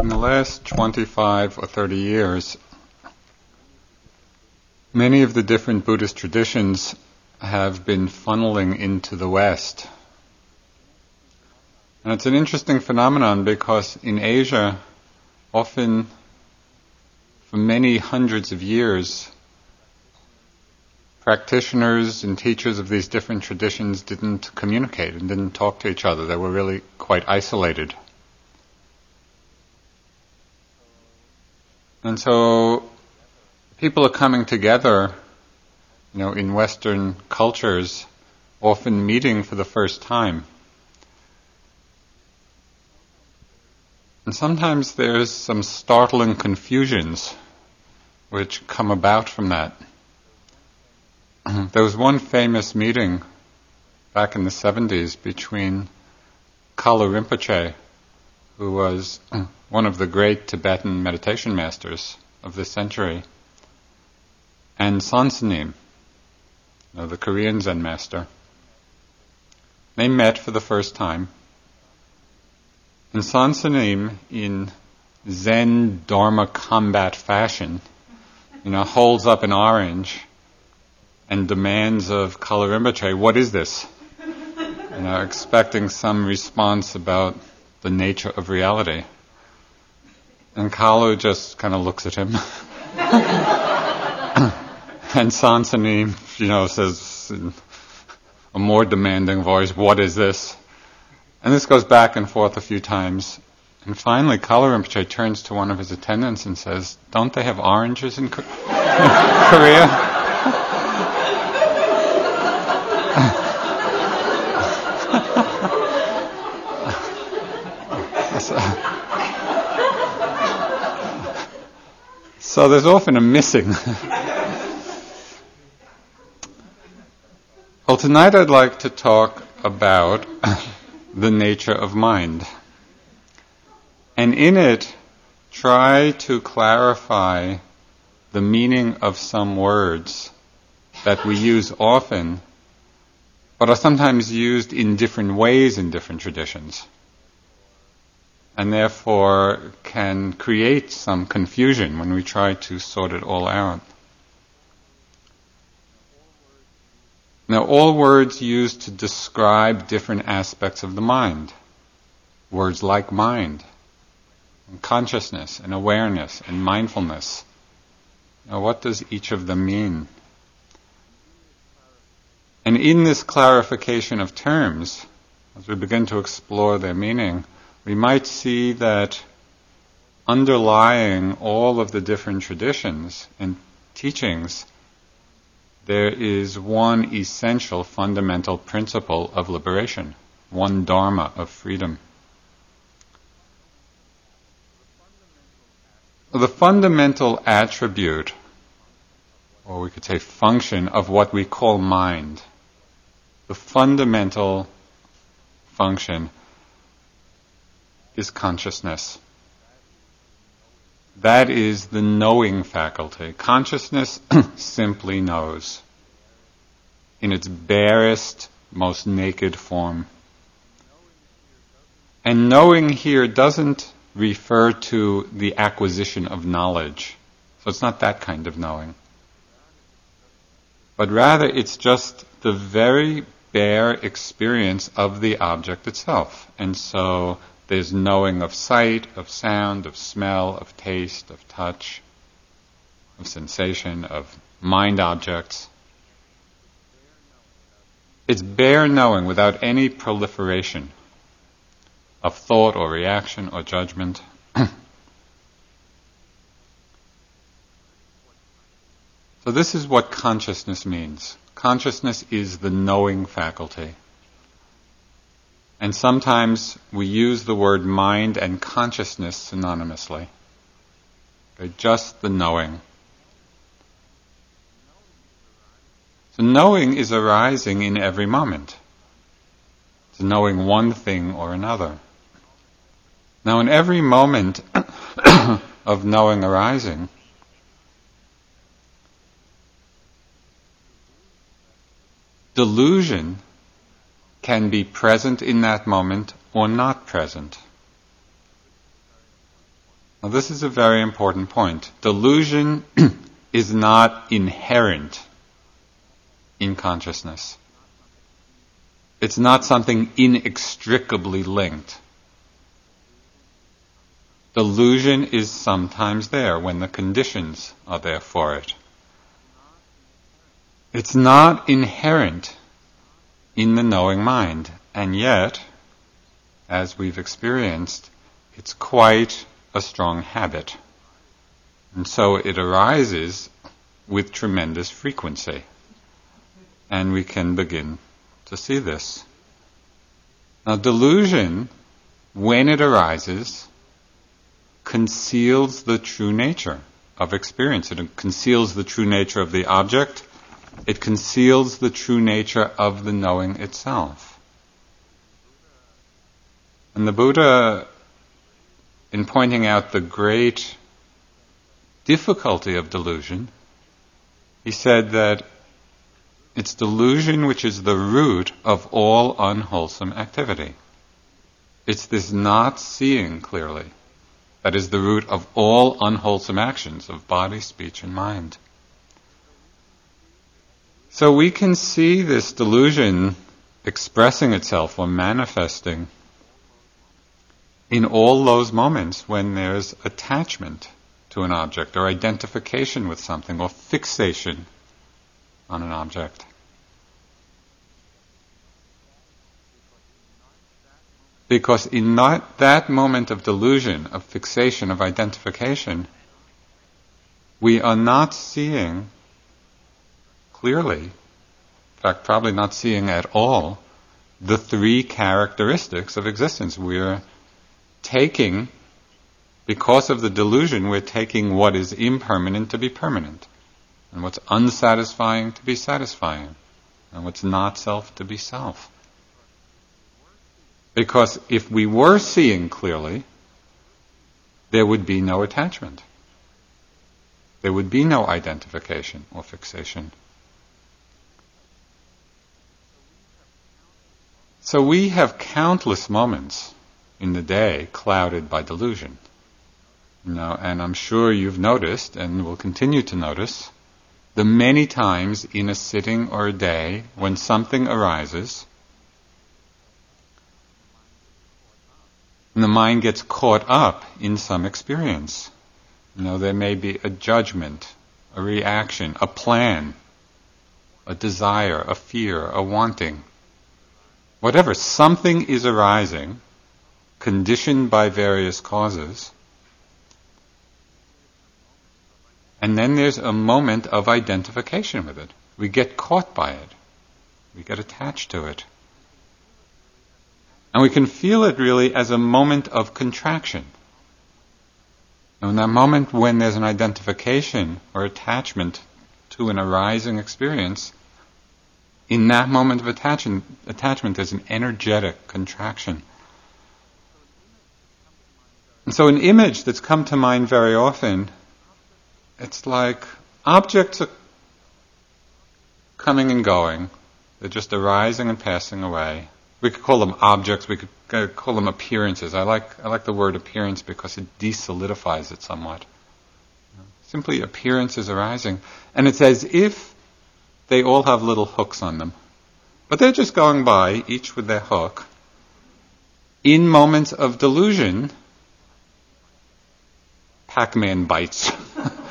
In the last 25 or 30 years, many of the different Buddhist traditions have been funneling into the West. And it's an interesting phenomenon because in Asia, often for many hundreds of years, practitioners and teachers of these different traditions didn't communicate and didn't talk to each other. They were really quite isolated. And so people are coming together, you know, in Western cultures, often meeting for the first time. And sometimes there's some startling confusions which come about from that. there was one famous meeting back in the 70s between Kalu Rinpoche, who was one of the great Tibetan meditation masters of this century, and Soen Sa Nim, you know, the Korean Zen master. They met for the first time. And Soen Sa Nim, in Zen Dharma combat fashion, you know, holds up an orange and demands of Kalu Rinpoche, what is this? You know, expecting some response about the nature of reality. And Kalu just kind of looks at him. and Sansani, you know, says in a more demanding voice, what is this? And this goes back and forth a few times. And finally, Kalu Rinpoche turns to one of his attendants and says, don't they have oranges in Korea? So there's often a missing. well, tonight I'd like to talk about the nature of mind. And in it, try to clarify the meaning of some words that we use often, but are sometimes used in different ways in different traditions and therefore can create some confusion when we try to sort it all out. Now, all words used to describe different aspects of the mind. Words like mind, and consciousness, and awareness, and mindfulness. Now, what does each of them mean? And in this clarification of terms, as we begin to explore their meaning, we might see that underlying all of the different traditions and teachings, there is one essential fundamental principle of liberation, one dharma of freedom. The fundamental attribute, or we could say function, of what we call mind, the fundamental function is consciousness. That is the knowing faculty. Consciousness simply knows in its barest, most naked form. And knowing here doesn't refer to the acquisition of knowledge. So it's not that kind of knowing. But rather it's just the very bare experience of the object itself. And so there's knowing of sight, of sound, of smell, of taste, of touch, of sensation, of mind objects. It's bare knowing without any proliferation of thought or reaction or judgment. so this is what consciousness means. Consciousness is the knowing faculty. And sometimes we use the word mind and consciousness synonymously. Okay, just the knowing. So knowing is arising in every moment. It's knowing one thing or another. Now in every moment of knowing arising, delusion can be present in that moment or not present. Now, this is a very important point. Delusion is not inherent in consciousness. It's not something inextricably linked. Delusion is sometimes there when the conditions are there for it. It's not inherent in the knowing mind, and yet, as we've experienced, it's quite a strong habit. And so it arises with tremendous frequency. And we can begin to see this. Now, delusion, when it arises, conceals the true nature of experience. It conceals the true nature of the object. It conceals the true nature of the knowing itself. And the Buddha, in pointing out the great difficulty of delusion, he said that it's delusion which is the root of all unwholesome activity. It's this not seeing clearly that is the root of all unwholesome actions of body, speech, and mind. So we can see this delusion expressing itself or manifesting in all those moments when there's attachment to an object or identification with something or fixation on an object. Because in that moment of delusion, of fixation, of identification, we are not seeing clearly, in fact, probably not seeing at all, the three characteristics of existence. We're taking, because of the delusion, we're taking what is impermanent to be permanent, and what's unsatisfying to be satisfying, and what's not self to be self. Because if we were seeing clearly, there would be no attachment. There would be no identification or fixation. So we have countless moments in the day clouded by delusion. You know, and I'm sure you've noticed and will continue to notice the many times in a sitting or a day when something arises and the mind gets caught up in some experience. You know, there may be a judgment, a reaction, a plan, a desire, a fear, a wanting. Whatever, something is arising, conditioned by various causes. And then there's a moment of identification with it. We get caught by it. We get attached to it. And we can feel it really as a moment of contraction. And in that moment when there's an identification or attachment to an arising experience, in that moment of attachment, attachment there's an energetic contraction. And so an image that's come to mind very often, it's like objects are coming and going. They're just arising and passing away. We could call them objects. We could call them appearances. I like I like the word appearance because it desolidifies it somewhat. Simply appearances arising, and it's as if they all have little hooks on them, but they're just going by, each with their hook. In moments of delusion, Pac-Man bites.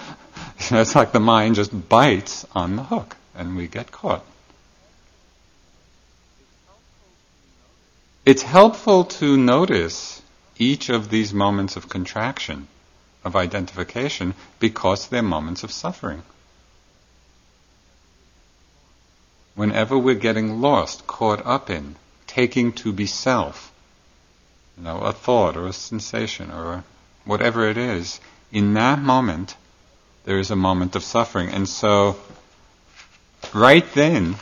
it's like the mind just bites on the hook, and we get caught. It's helpful to notice each of these moments of contraction, of identification, because they're moments of suffering. Whenever we're getting lost, caught up in, taking to be self, you know, a thought or a sensation or whatever it is, in that moment, there is a moment of suffering. And so, right then,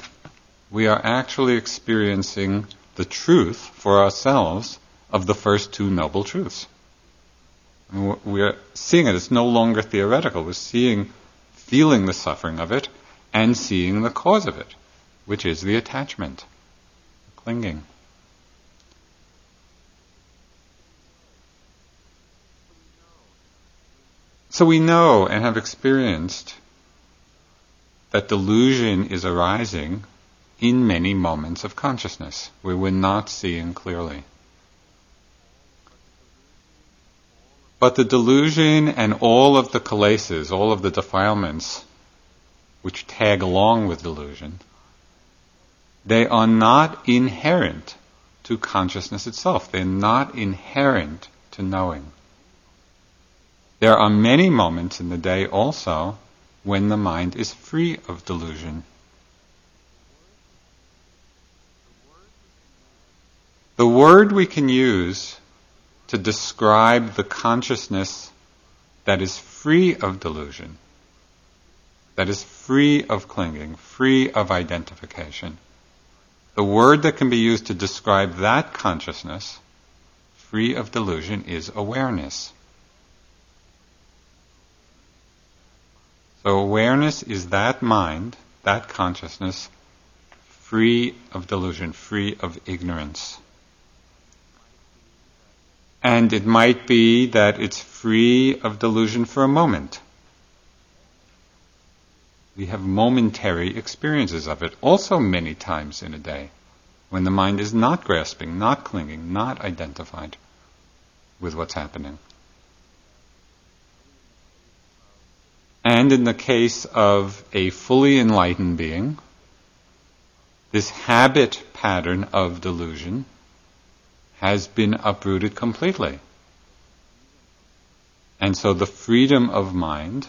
we are actually experiencing the truth for ourselves of the first two noble truths. we're seeing it, it's no longer theoretical. We're seeing, feeling the suffering of it, and seeing the cause of it, which is the attachment, the clinging. So we know and have experienced that delusion is arising in many moments of consciousness where we're not seeing clearly. But the delusion and all of the kilesas, all of the defilements which tag along with delusion, they are not inherent to consciousness itself. They're not inherent to knowing. There are many moments in the day also when the mind is free of delusion. The word we can use to describe the consciousness that is free of delusion, that is free of clinging, free of identification. The word that can be used to describe that consciousness, free of delusion, is awareness. So awareness is that mind, that consciousness, free of delusion, free of ignorance. And it might be that it's free of delusion for a moment. We have momentary experiences of it, also many times in a day, when the mind is not grasping, not clinging, not identified with what's happening. And in the case of a fully enlightened being, this habit pattern of delusion has been uprooted completely. And so the freedom of mind,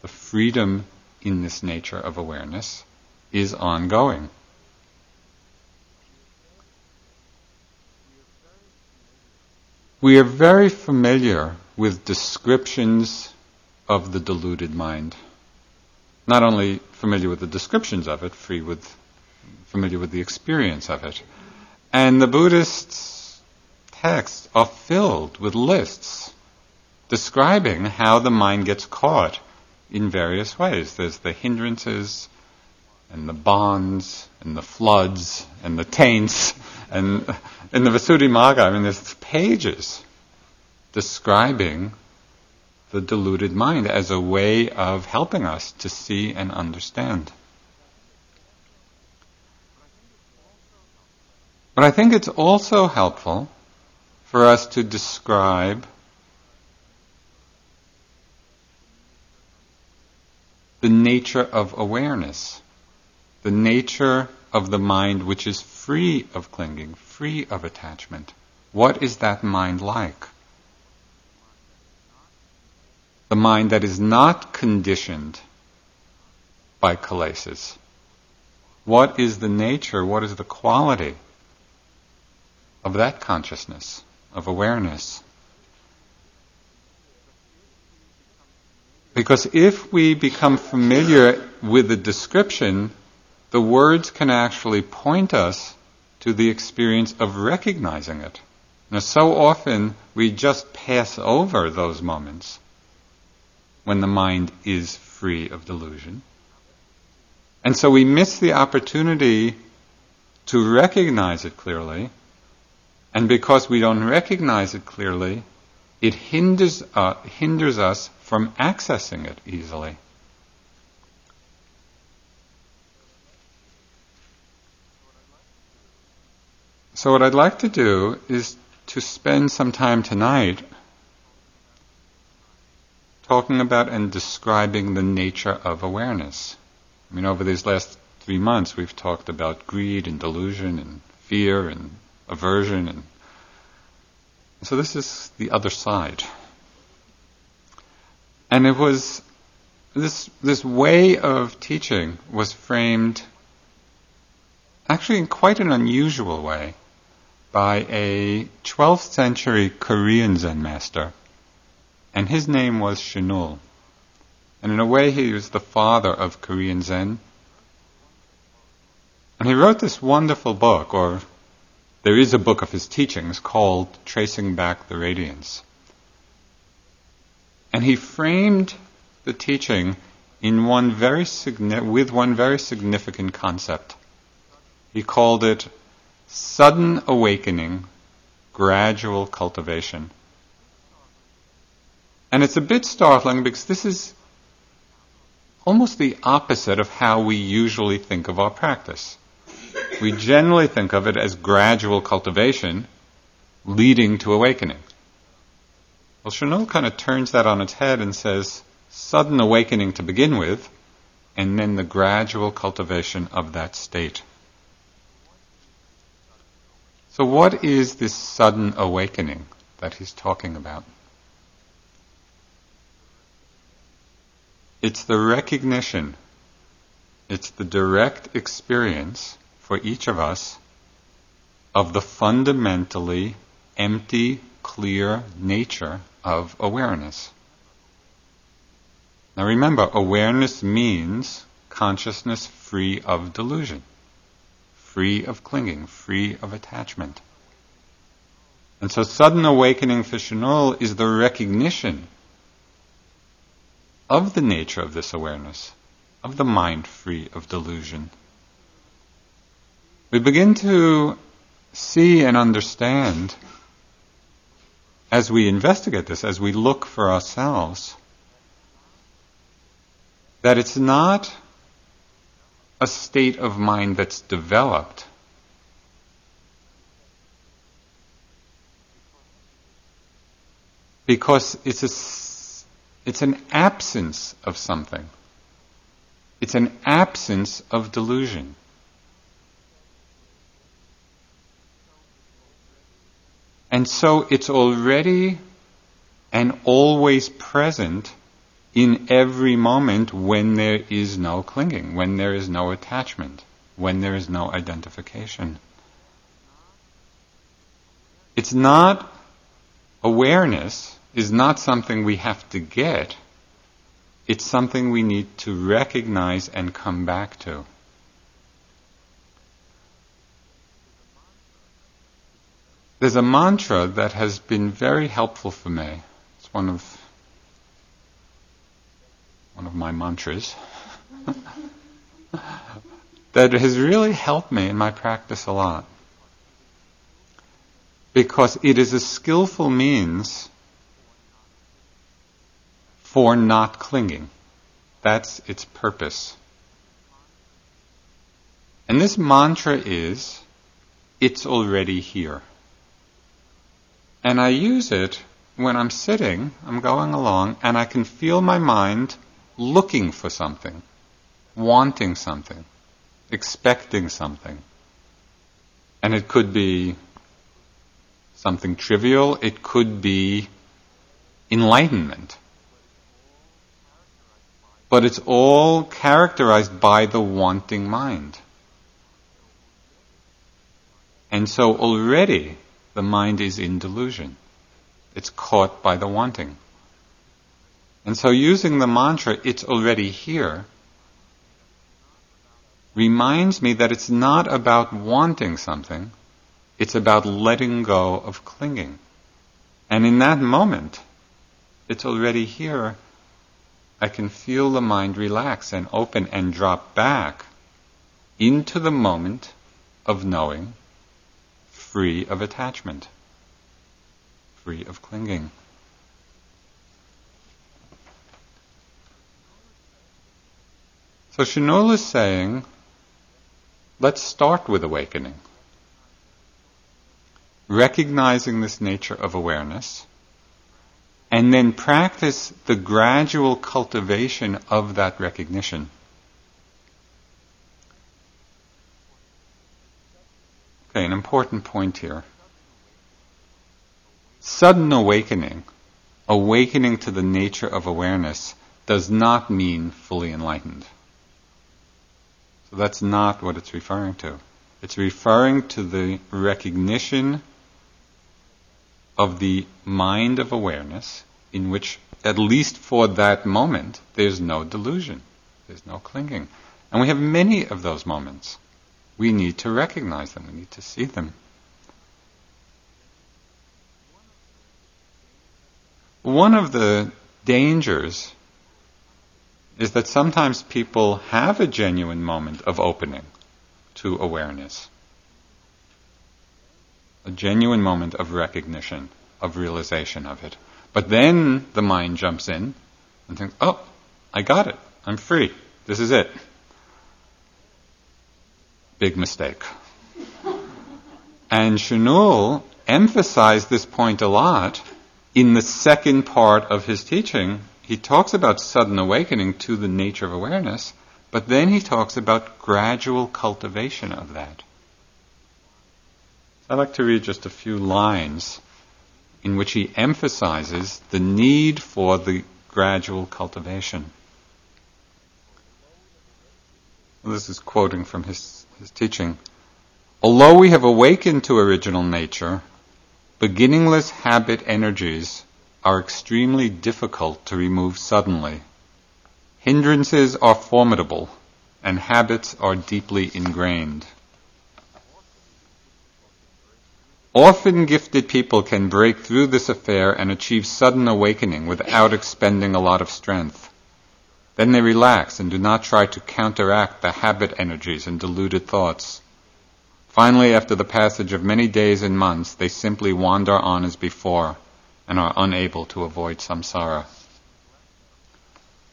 the freedom in this nature of awareness, is ongoing. We are very familiar with descriptions of the deluded mind. Not only familiar with the descriptions of it, free with, familiar with the experience of it. And the Buddhist texts are filled with lists describing how the mind gets caught in various ways. There's the hindrances and the bonds and the floods and the taints. And in the Visuddhimagga, I mean, there's pages describing the deluded mind as a way of helping us to see and understand. But I think it's also helpful for us to describe the nature of awareness, the nature of the mind which is free of clinging, free of attachment. What is that mind like? The mind that is not conditioned by kilesas. What is the nature, what is the quality of that consciousness, of awareness. Because if we become familiar with the description, the words can actually point us to the experience of recognizing it. Now, so often we just pass over those moments when the mind is free of delusion. And so we miss the opportunity to recognize it clearly and because we don't recognize it clearly, it hinders, uh, hinders us from accessing it easily. So, what I'd like to do is to spend some time tonight talking about and describing the nature of awareness. I mean, over these last three months, we've talked about greed and delusion and fear and aversion and so this is the other side. And it was this this way of teaching was framed actually in quite an unusual way by a 12th century Korean Zen master. And his name was Chinul. And in a way he was the father of Korean Zen. And he wrote this wonderful book, or there is a book of his teachings called Tracing Back the Radiance. And he framed the teaching in one very with one very significant concept. He called it sudden awakening, gradual cultivation. And it's a bit startling because this is almost the opposite of how we usually think of our practice. We generally think of it as gradual cultivation leading to awakening. Well, Chinul kind of turns that on its head and says sudden awakening to begin with, and then the gradual cultivation of that state. So, what is this sudden awakening that he's talking about? It's the recognition, it's the direct experience for each of us of the fundamentally empty, clear nature of awareness. Now remember, awareness means consciousness free of delusion, free of clinging, free of attachment. And so sudden awakening for Chinul is the recognition of the nature of this awareness, of the mind free of delusion. We begin to see and understand as we investigate this, as we look for ourselves, that it's not a state of mind that's developed. Because it's a it's an absence of something. It's an absence of delusion. And so it's already and always present in every moment when there is no clinging, when there is no attachment, when there is no identification. It's not awareness is not something we have to get. It's something we need to recognize and come back to. There's a mantra that has been very helpful for me. It's one of one of my mantras that has really helped me in my practice a lot. Because it is a skillful means for not clinging. That's its purpose. And this mantra is, it's already here. And I use it when I'm sitting, I'm going along, and I can feel my mind looking for something, wanting something, expecting something. And it could be something trivial, it could be enlightenment but it's all characterized by the wanting mind. And so already the mind is in delusion. It's caught by the wanting. And so using the mantra, it's already here, reminds me that it's not about wanting something, it's about letting go of clinging. And in that moment, it's already here I can feel the mind relax and open and drop back into the moment of knowing, free of attachment, free of clinging. So Chinul is saying, let's start with awakening. Recognizing this nature of awareness and then practice the gradual cultivation of that recognition. Okay, an important point here. Sudden awakening, awakening to the nature of awareness, does not mean fully enlightened. So that's not what it's referring to. It's referring to the recognition of the mind of awareness in which, at least for that moment, there's no delusion, there's no clinging. And we have many of those moments. We need to recognize them, we need to see them. One of the dangers is that sometimes people have a genuine moment of opening to awareness a genuine moment of recognition, of realization of it. But then the mind jumps in and thinks, oh, I got it. I'm free. This is it. Big mistake. and Chinul emphasized this point a lot in the second part of his teaching. He talks about sudden awakening to the nature of awareness, but then he talks about gradual cultivation of that. I'd like to read just a few lines in which he emphasizes the need for the gradual cultivation. This is quoting from his, his teaching. Although we have awakened to original nature, beginningless habit energies are extremely difficult to remove suddenly. Hindrances are formidable, and habits are deeply ingrained. Often gifted people can break through this affair and achieve sudden awakening without expending a lot of strength. Then they relax and do not try to counteract the habit energies and deluded thoughts. Finally, after the passage of many days and months, they simply wander on as before and are unable to avoid samsara.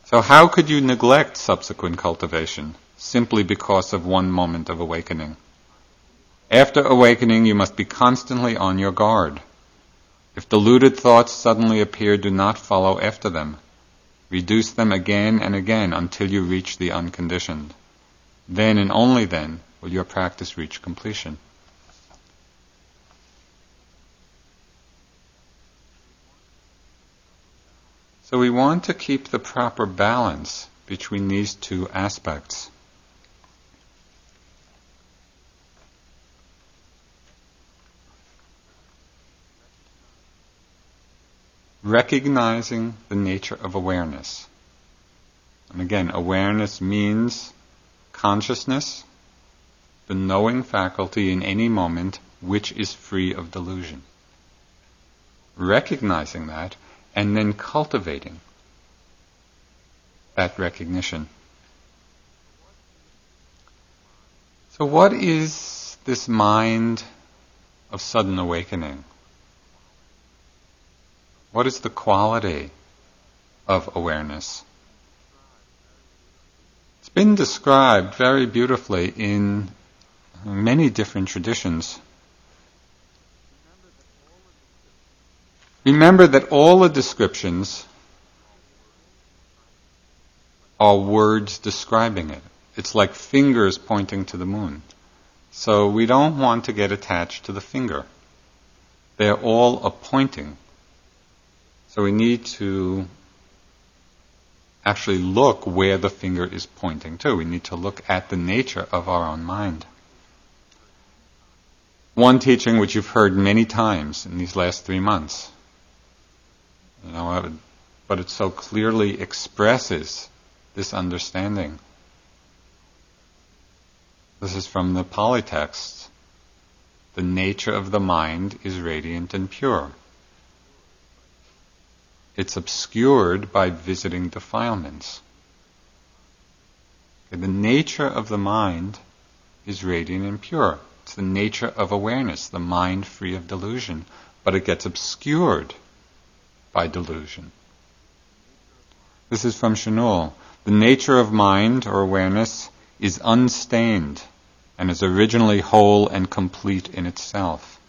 So how could you neglect subsequent cultivation simply because of one moment of awakening? After awakening, you must be constantly on your guard. If deluded thoughts suddenly appear, do not follow after them. Reduce them again and again until you reach the unconditioned. Then and only then will your practice reach completion. So we want to keep the proper balance between these two aspects. Recognizing the nature of awareness. And again, awareness means consciousness, the knowing faculty in any moment which is free of delusion. Recognizing that and then cultivating that recognition. So, what is this mind of sudden awakening? What is the quality of awareness? It's been described very beautifully in many different traditions. Remember that all the descriptions are words describing it. It's like fingers pointing to the moon. So we don't want to get attached to the finger. They're all a pointing so we need to actually look where the finger is pointing to. We need to look at the nature of our own mind. One teaching which you've heard many times in these last three months, you know, but it so clearly expresses this understanding. This is from the Pali text. The nature of the mind is radiant and pure. It's obscured by visiting defilements. Okay, the nature of the mind is radiant and pure. It's the nature of awareness, the mind free of delusion, but it gets obscured by delusion. This is from Chinul. The nature of mind or awareness is unstained and is originally whole and complete in itself.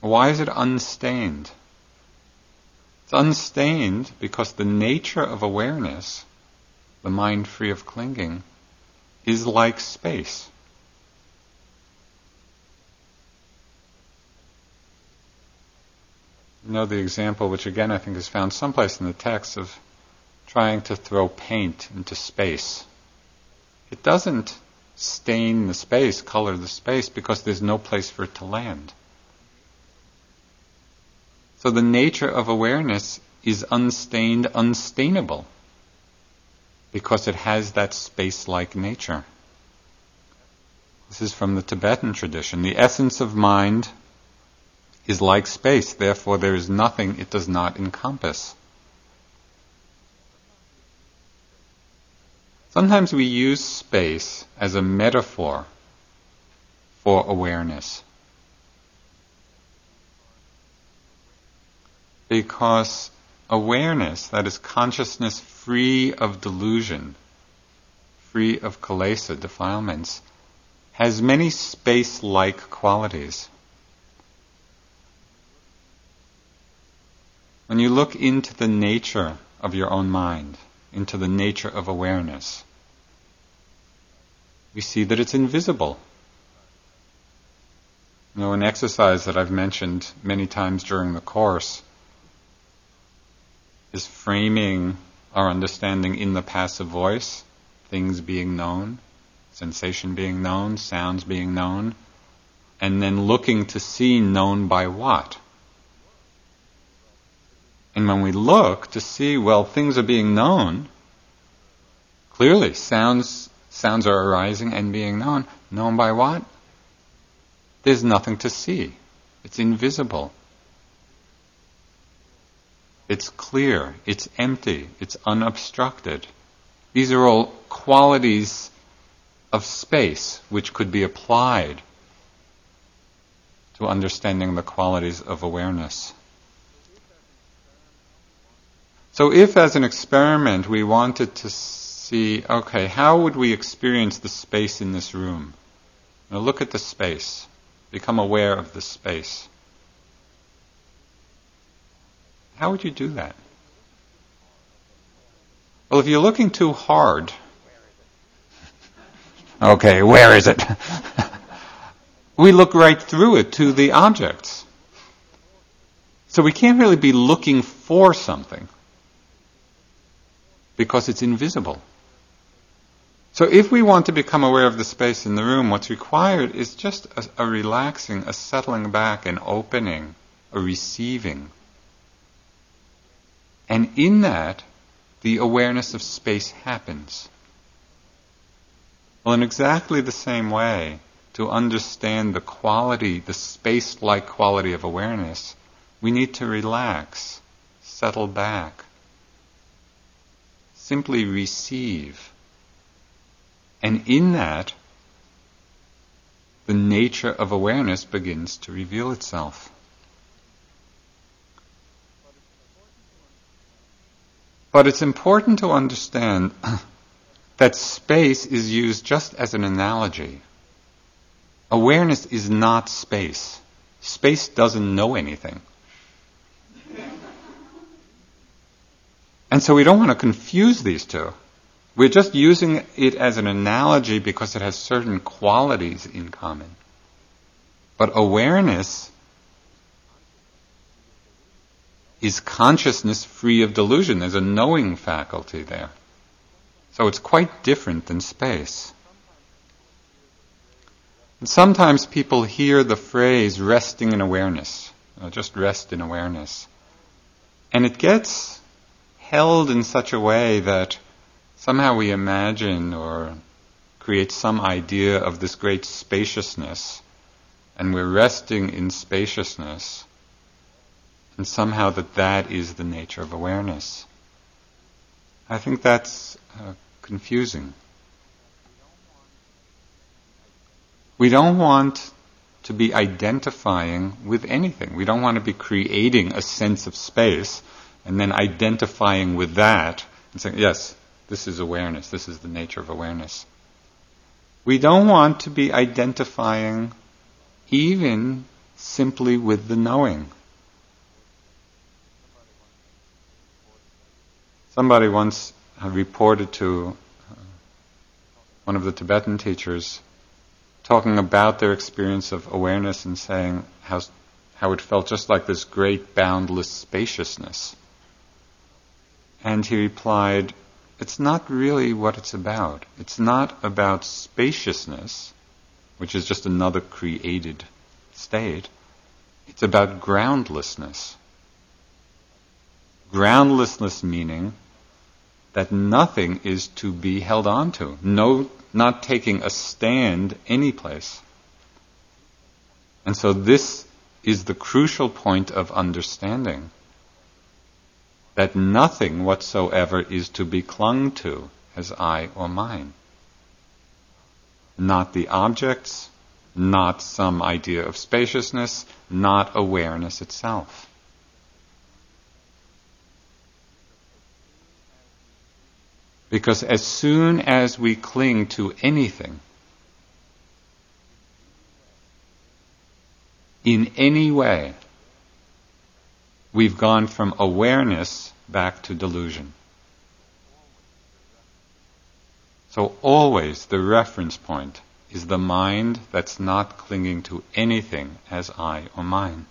Why is it unstained? It's unstained because the nature of awareness, the mind free of clinging, is like space. You know the example, which again I think is found someplace in the text, of trying to throw paint into space. It doesn't stain the space, color the space, because there's no place for it to land. So the nature of awareness is unstained, unstainable, because it has that space like nature. This is from the Tibetan tradition. The essence of mind is like space, therefore, there is nothing it does not encompass. Sometimes we use space as a metaphor for awareness. Because awareness, that is consciousness free of delusion, free of kilesa, defilements, has many space like qualities. When you look into the nature of your own mind, into the nature of awareness, we see that it's invisible. You know, an exercise that I've mentioned many times during the course is framing our understanding in the passive voice, things being known, sensation being known, sounds being known, and then looking to see known by what. And when we look to see, well, things are being known, clearly sounds sounds are arising and being known. Known by what? There's nothing to see. It's invisible. It's clear. It's empty. It's unobstructed. These are all qualities of space which could be applied to understanding the qualities of awareness. So, if as an experiment we wanted to see, okay, how would we experience the space in this room? Now, look at the space, become aware of the space. How would you do that? Well, if you're looking too hard, okay, where is it? we look right through it to the objects. So we can't really be looking for something because it's invisible. So if we want to become aware of the space in the room, what's required is just a, a relaxing, a settling back, an opening, a receiving. And in that, the awareness of space happens. Well, in exactly the same way, to understand the quality, the space like quality of awareness, we need to relax, settle back, simply receive. And in that, the nature of awareness begins to reveal itself. But it's important to understand that space is used just as an analogy. Awareness is not space. Space doesn't know anything. And so we don't want to confuse these two. We're just using it as an analogy because it has certain qualities in common. But awareness is consciousness free of delusion. There's a knowing faculty there. So it's quite different than space. And sometimes people hear the phrase resting in awareness, just rest in awareness. And it gets held in such a way that somehow we imagine or create some idea of this great spaciousness, and we're resting in spaciousness, and somehow that that is the nature of awareness. I think that's uh, confusing. We don't want to be identifying with anything. We don't want to be creating a sense of space and then identifying with that and saying, yes, this is awareness, this is the nature of awareness. We don't want to be identifying even simply with the knowing. Somebody once reported to uh, one of the Tibetan teachers talking about their experience of awareness and saying how, how it felt just like this great boundless spaciousness. And he replied, It's not really what it's about. It's not about spaciousness, which is just another created state. It's about groundlessness. Groundlessness meaning that nothing is to be held on to. No, not taking a stand any place. And so this is the crucial point of understanding that nothing whatsoever is to be clung to as I or mine. Not the objects, not some idea of spaciousness, not awareness itself. Because as soon as we cling to anything, in any way, we've gone from awareness back to delusion. So always the reference point is the mind that's not clinging to anything as I or mine.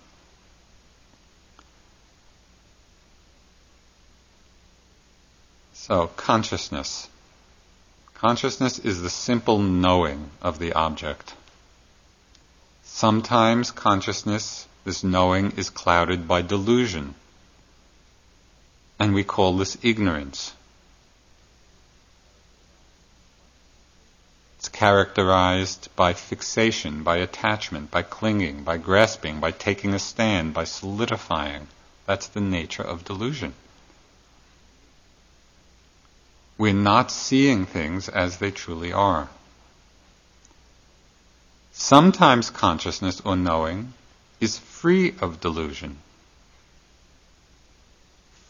So, consciousness. Consciousness is the simple knowing of the object. Sometimes consciousness, this knowing, is clouded by delusion. And we call this ignorance. It's characterized by fixation, by attachment, by clinging, by grasping, by taking a stand, by solidifying. That's the nature of delusion. We're not seeing things as they truly are. Sometimes consciousness or knowing is free of delusion,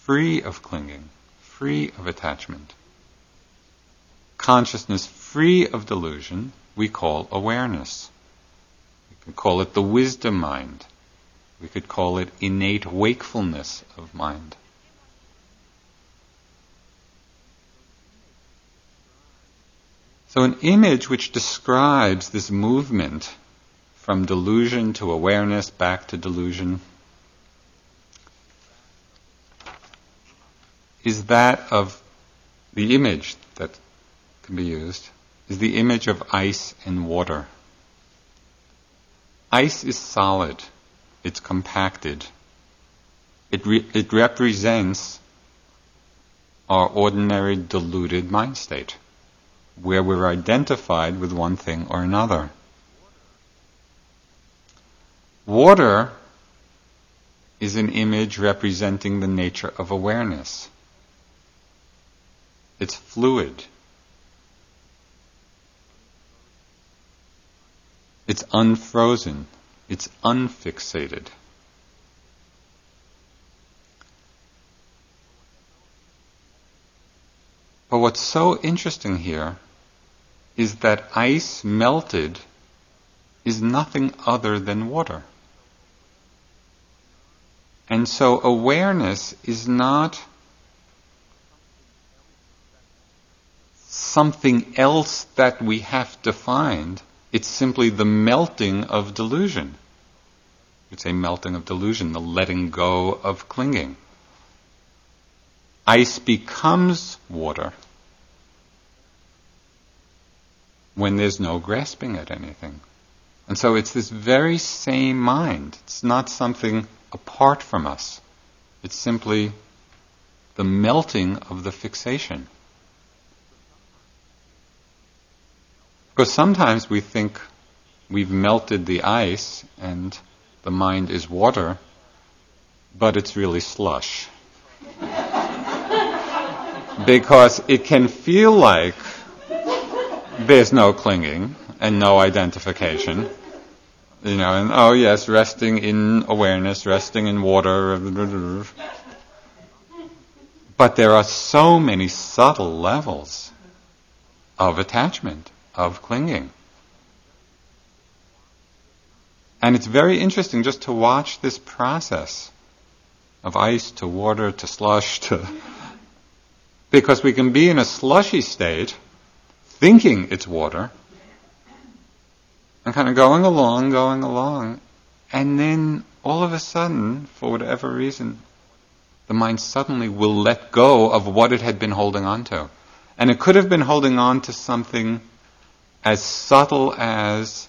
free of clinging, free of attachment. Consciousness free of delusion we call awareness. We could call it the wisdom mind. We could call it innate wakefulness of mind. So, an image which describes this movement from delusion to awareness, back to delusion, is that of the image that can be used, is the image of ice and water. Ice is solid, it's compacted, it, re- it represents our ordinary deluded mind state where we're identified with one thing or another. Water is an image representing the nature of awareness. It's fluid. It's unfrozen. It's unfixated. But what's so interesting here is that ice melted is nothing other than water. And so awareness is not something else that we have to find. It's simply the melting of delusion. It's a melting of delusion, the letting go of clinging. Ice becomes water when there's no grasping at anything. And so it's this very same mind. It's not something apart from us. It's simply the melting of the fixation. Because sometimes we think we've melted the ice and the mind is water, but it's really slush. because it can feel like there's no clinging and no identification. You know, and oh yes, resting in awareness, resting in water. But there are so many subtle levels of attachment, of clinging. And it's very interesting just to watch this process of ice to water to slush to. Because we can be in a slushy state thinking it's water, and kind of going along, going along, and then all of a sudden, for whatever reason, the mind suddenly will let go of what it had been holding on to. And it could have been holding on to something as subtle as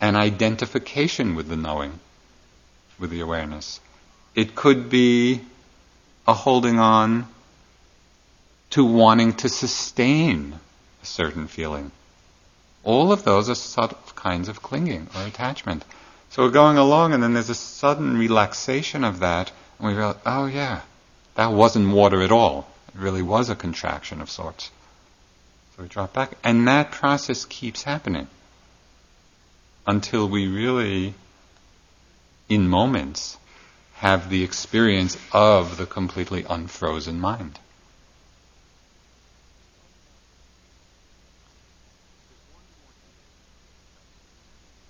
an identification with the knowing, with the awareness. It could be a holding on to wanting to sustain certain feeling. All of those are subtle kinds of clinging or attachment. So we're going along, and then there's a sudden relaxation of that, and we realize, oh yeah, that wasn't water at all. It really was a contraction of sorts. So we drop back, and that process keeps happening until we really, in moments, have the experience of the completely unfrozen mind.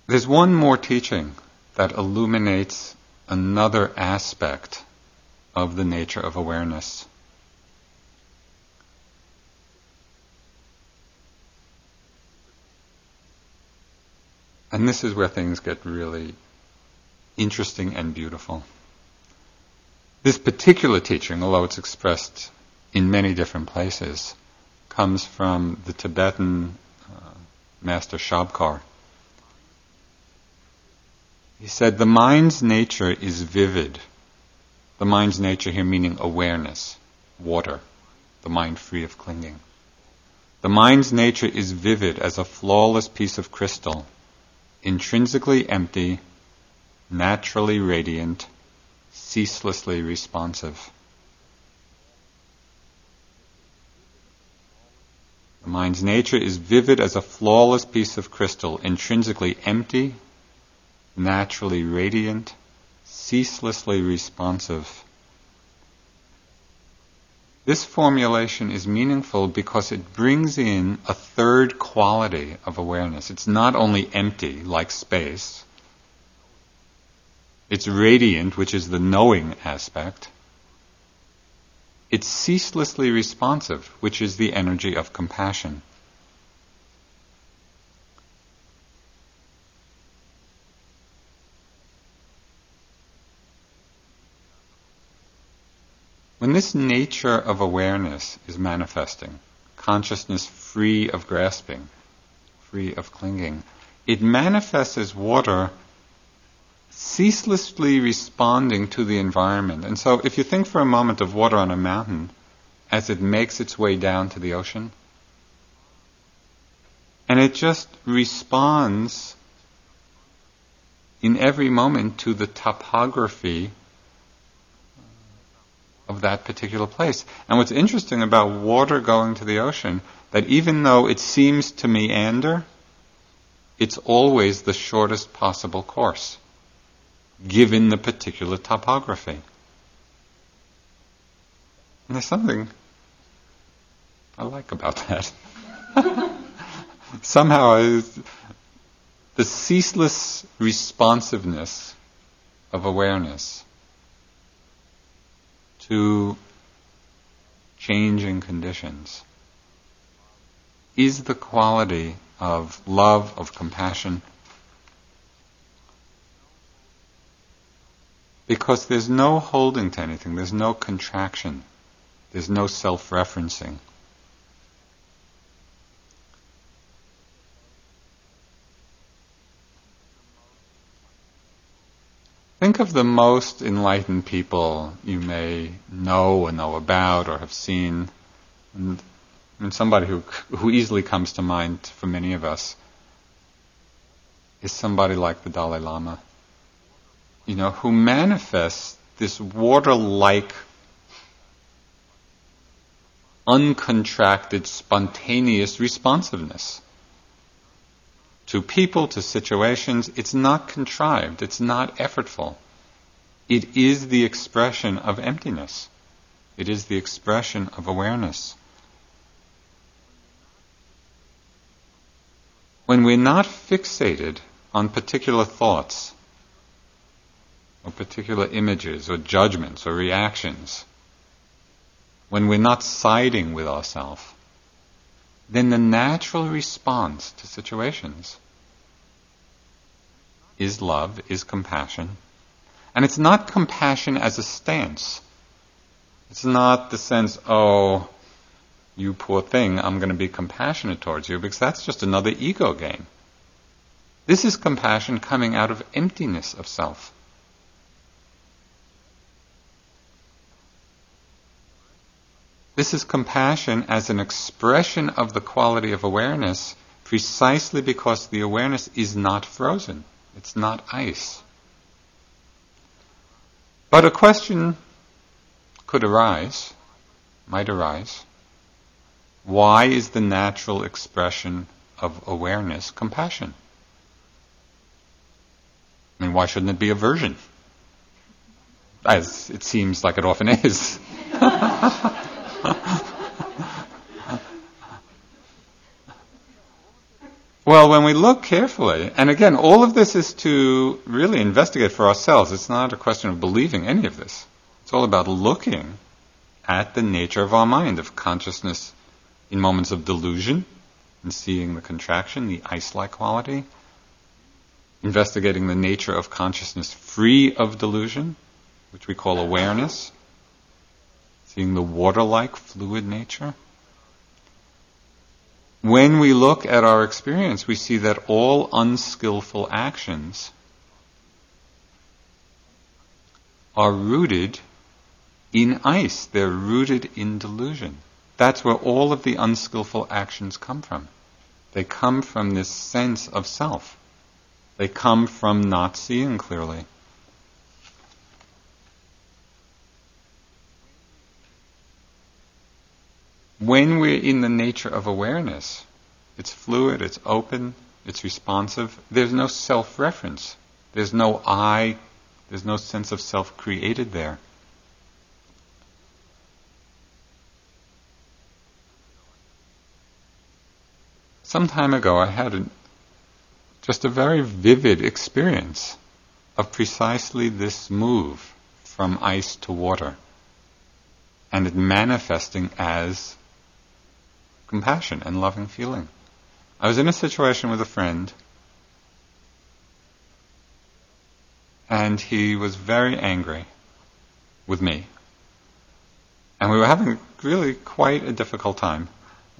There's one more teaching that illuminates another aspect of the nature of awareness. And this is where things get really interesting and beautiful. This particular teaching, although it's expressed in many different places, comes from the Tibetan uh, master Shabkar. He said, The mind's nature is vivid. The mind's nature here meaning awareness, water, the mind free of clinging. The mind's nature is vivid as a flawless piece of crystal, intrinsically empty, naturally radiant, ceaselessly responsive. The mind's nature is vivid as a flawless piece of crystal, intrinsically empty, naturally radiant, ceaselessly responsive. This formulation is meaningful because it brings in a third quality of awareness. It's not only empty, like space, it's radiant, which is the knowing aspect. It's ceaselessly responsive, which is the energy of compassion. When this nature of awareness is manifesting, consciousness free of grasping, free of clinging, it manifests as water ceaselessly responding to the environment. And so if you think for a moment of water on a mountain as it makes its way down to the ocean, and it just responds in every moment to the topography of that particular place. And what's interesting about water going to the ocean, that even though it seems to meander, it's always the shortest possible course, given the particular topography. And there's something I like about that. Somehow, the ceaseless responsiveness of awareness to changing conditions is the quality of love, of compassion. Because there's no holding to anything, there's no contraction, there's no self referencing. Think of the most enlightened people you may know or know about or have seen. And, and somebody who, who easily comes to mind for many of us is somebody like the Dalai Lama. You know, who manifests this water-like, uncontracted, spontaneous responsiveness to people, to situations. It's not contrived, it's not effortful. It is the expression of emptiness. It is the expression of awareness. When we're not fixated on particular thoughts, or particular images, or judgments, or reactions, when we're not siding with ourselves, then the natural response to situations is love, is compassion. And it's not compassion as a stance. It's not the sense, oh, you poor thing, I'm going to be compassionate towards you, because that's just another ego game. This is compassion coming out of emptiness of self. This is compassion as an expression of the quality of awareness precisely because the awareness is not frozen. It's not ice. But a question could arise, might arise. Why is the natural expression of awareness compassion? I mean, why shouldn't it be aversion? As it seems like it often is. Well, when we look carefully, and again, all of this is to really investigate for ourselves. It's not a question of believing any of this. It's all about looking at the nature of our mind, of consciousness in moments of delusion, and seeing the contraction, the ice like quality, investigating the nature of consciousness free of delusion, which we call awareness, seeing the water like fluid nature. When we look at our experience, we see that all unskillful actions are rooted in ice. They're rooted in delusion. That's where all of the unskillful actions come from. They come from this sense of self. They come from not seeing clearly. When we're in the nature of awareness, it's fluid, it's open, it's responsive. There's no self reference. There's no I, there's no sense of self created there. Some time ago, I had a, just a very vivid experience of precisely this move from ice to water and it manifesting as compassion and loving feeling. I was in a situation with a friend and he was very angry with me. And we were having really quite a difficult time.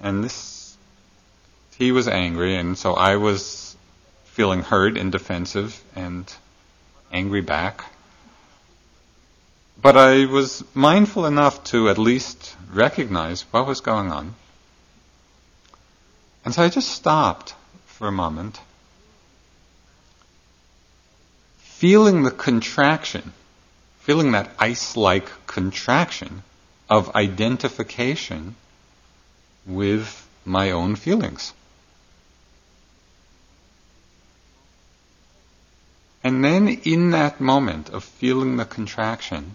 And this he was angry, and so I was feeling hurt and defensive and angry back. But I was mindful enough to at least recognize what was going on. And so I just stopped for a moment, feeling the contraction, feeling that ice like contraction of identification with my own feelings. And then in that moment of feeling the contraction,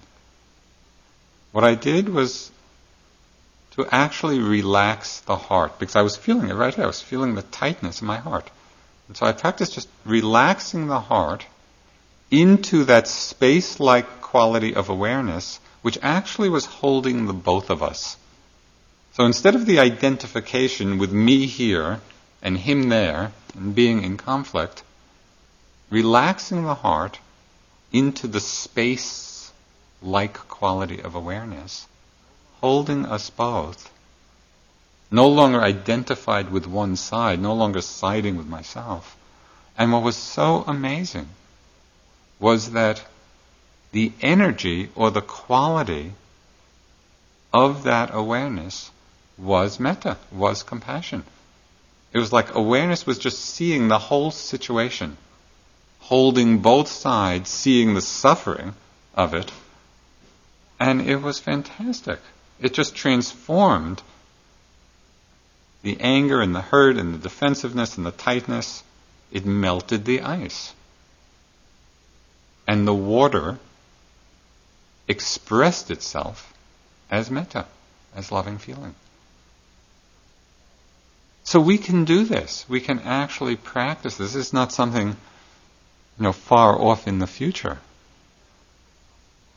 what I did was to actually relax the heart because I was feeling it right here. I was feeling the tightness in my heart. And so I practiced just relaxing the heart into that space like quality of awareness, which actually was holding the both of us. So instead of the identification with me here and him there and being in conflict, relaxing the heart into the space like quality of awareness, holding us both, no longer identified with one side, no longer siding with myself. And what was so amazing was that the energy or the quality of that awareness was metta, was compassion. It was like awareness was just seeing the whole situation holding both sides, seeing the suffering of it. And it was fantastic. It just transformed the anger and the hurt and the defensiveness and the tightness. It melted the ice. And the water expressed itself as metta, as loving feeling. So we can do this. We can actually practice this. Is not something you know, far off in the future.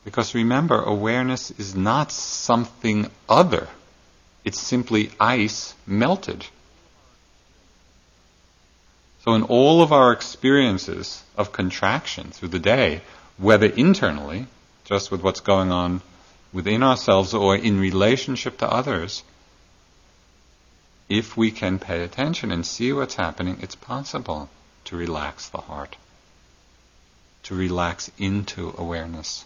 Because remember, awareness is not something other. It's simply ice melted. So in all of our experiences of contraction through the day, whether internally, just with what's going on within ourselves or in relationship to others, if we can pay attention and see what's happening, it's possible to relax the heart to relax into awareness.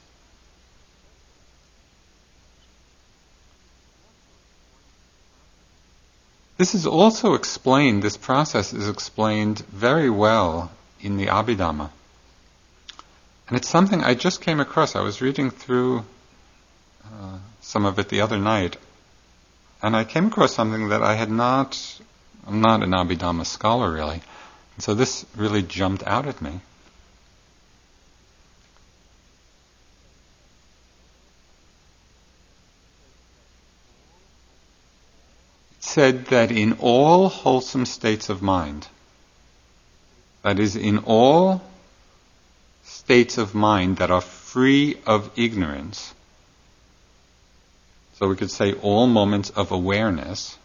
This is also explained, this process is explained very well in the Abhidhamma. And it's something I just came across. I was reading through uh, some of it the other night, and I came across something that I had not, I'm not an Abhidhamma scholar really, and so this really jumped out at me. Said that in all wholesome states of mind, that is in all states of mind that are free of ignorance. So we could say all moments of awareness,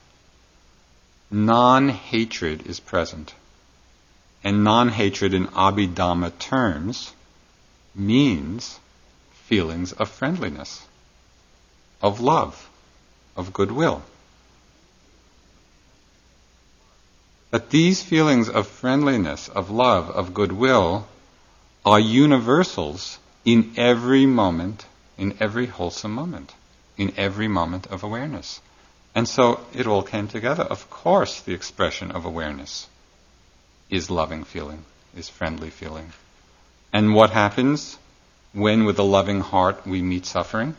non hatred is present. And non hatred in Abhidhamma terms means feelings of friendliness, of love, of goodwill. That these feelings of friendliness, of love, of goodwill are universals in every moment, in every wholesome moment, in every moment of awareness. And so it all came together. Of course, the expression of awareness is loving feeling, is friendly feeling. And what happens when, with a loving heart, we meet suffering?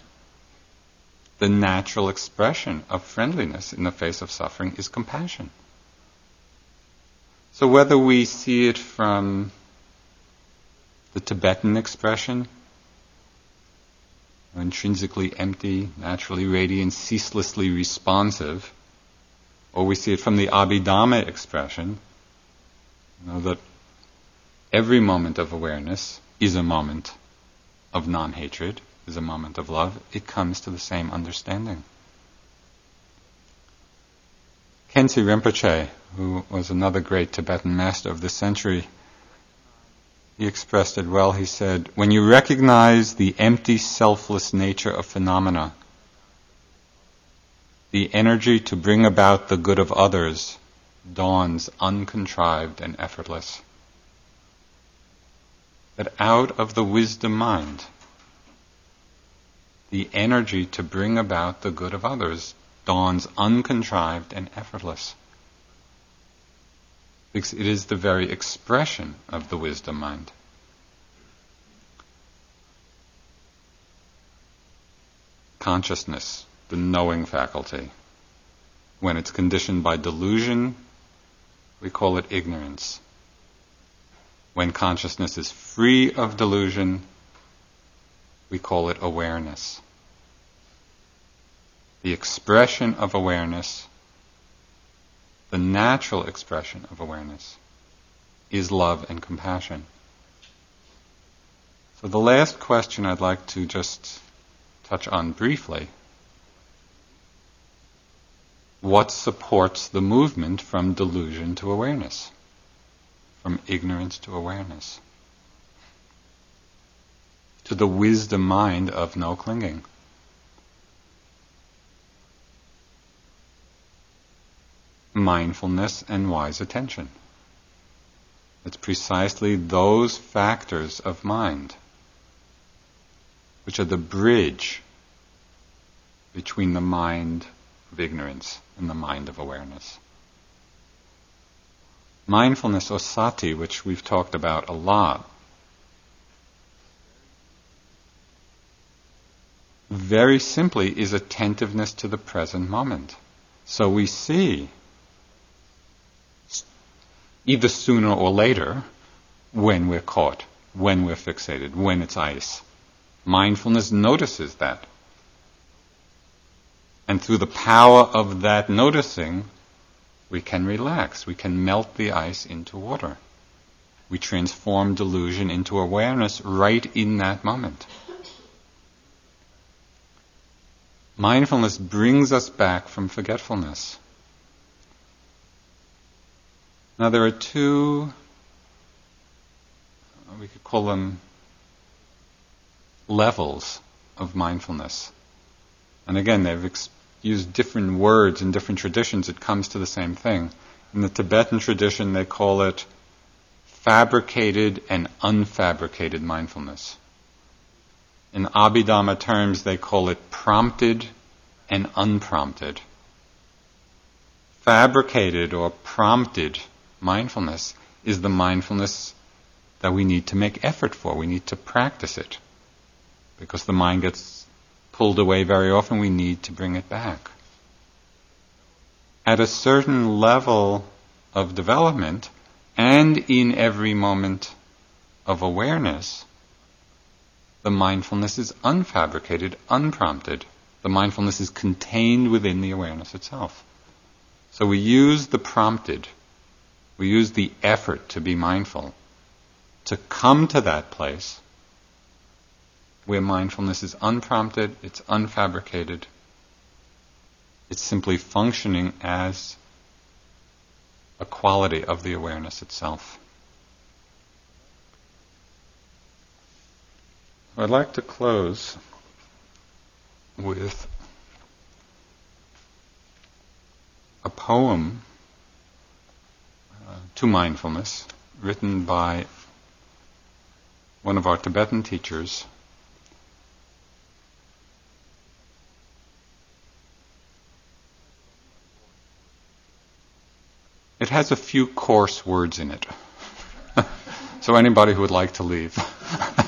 The natural expression of friendliness in the face of suffering is compassion. So whether we see it from the Tibetan expression, intrinsically empty, naturally radiant, ceaselessly responsive, or we see it from the Abhidhamma expression, you know, that every moment of awareness is a moment of non hatred, is a moment of love, it comes to the same understanding. Khyentse Rinpoche, who was another great Tibetan master of the century, he expressed it well. He said, When you recognize the empty, selfless nature of phenomena, the energy to bring about the good of others dawns uncontrived and effortless. That out of the wisdom mind, the energy to bring about the good of others dawns uncontrived and effortless. It is the very expression of the wisdom mind. Consciousness, the knowing faculty. When it's conditioned by delusion, we call it ignorance. When consciousness is free of delusion, we call it awareness. The expression of awareness, the natural expression of awareness, is love and compassion. So the last question I'd like to just touch on briefly what supports the movement from delusion to awareness, from ignorance to awareness, to the wisdom mind of no clinging. Mindfulness and wise attention. It's precisely those factors of mind which are the bridge between the mind of ignorance and the mind of awareness. Mindfulness or sati, which we've talked about a lot, very simply is attentiveness to the present moment. So we see, either sooner or later, when we're caught, when we're fixated, when it's ice. Mindfulness notices that. And through the power of that noticing, we can relax. We can melt the ice into water. We transform delusion into awareness right in that moment. Mindfulness brings us back from forgetfulness. Now, there are two, we could call them levels of mindfulness. And again, they've ex- use different words in different traditions, it comes to the same thing. In the Tibetan tradition, they call it fabricated and unfabricated mindfulness. In Abhidhamma terms, they call it prompted and unprompted. Fabricated or prompted mindfulness is the mindfulness that we need to make effort for. We need to practice it. Because the mind gets pulled away very often, we need to bring it back. At a certain level of development, and in every moment of awareness, the mindfulness is unfabricated, unprompted. The mindfulness is contained within the awareness itself. So we use the prompted we use the effort to be mindful to come to that place where mindfulness is unprompted, it's unfabricated, it's simply functioning as a quality of the awareness itself. I'd like to close with a poem uh, to mindfulness written by one of our Tibetan teachers. It has a few coarse words in it. so anybody who would like to leave.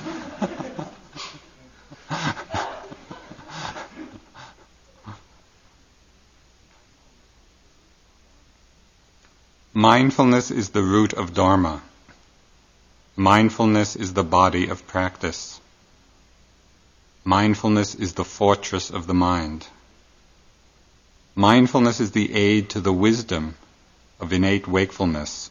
Mindfulness is the root of Dharma. Mindfulness is the body of practice. Mindfulness is the fortress of the mind. Mindfulness is the aid to the wisdom of innate wakefulness.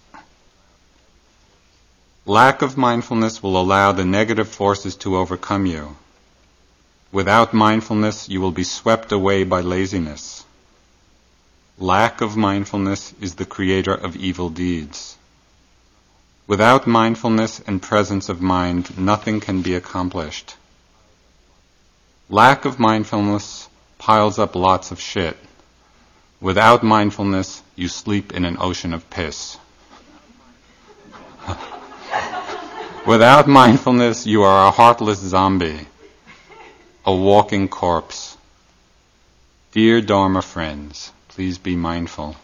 Lack of mindfulness will allow the negative forces to overcome you. Without mindfulness, you will be swept away by laziness. Lack of mindfulness is the creator of evil deeds. Without mindfulness and presence of mind, nothing can be accomplished. Lack of mindfulness piles up lots of shit. Without mindfulness, you sleep in an ocean of piss. Without mindfulness, you are a heartless zombie, a walking corpse. Dear Dharma friends, please be mindful.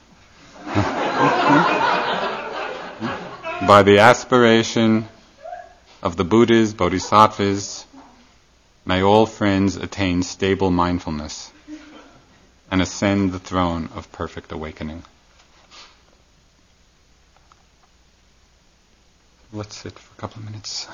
By the aspiration of the Buddhas, Bodhisattvas, may all friends attain stable mindfulness and ascend the throne of perfect awakening. Let's sit for a couple of minutes.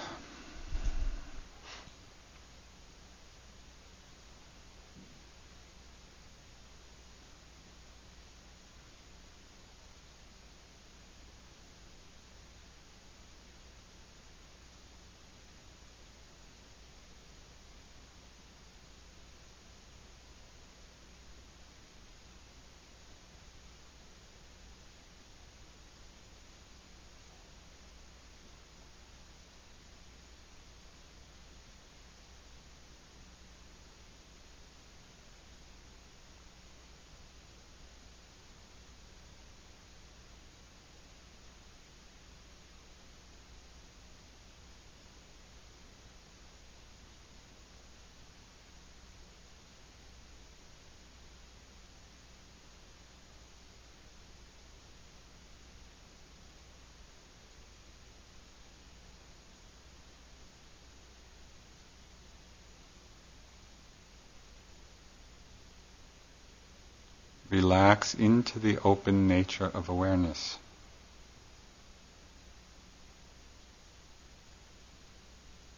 Relax into the open nature of awareness.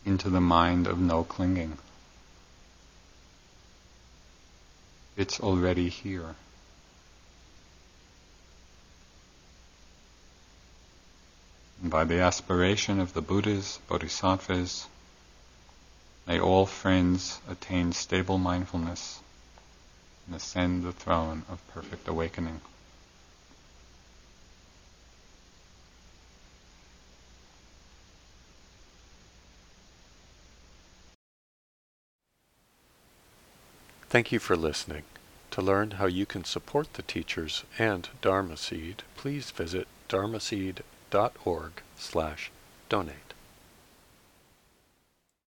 Into the mind of no clinging. It's already here. And by the aspiration of the Buddhas, Bodhisattvas, may all friends attain stable mindfulness and ascend the throne of perfect awakening. Thank you for listening. To learn how you can support the teachers and Dharma Seed, please visit dharmaseed.org slash donate.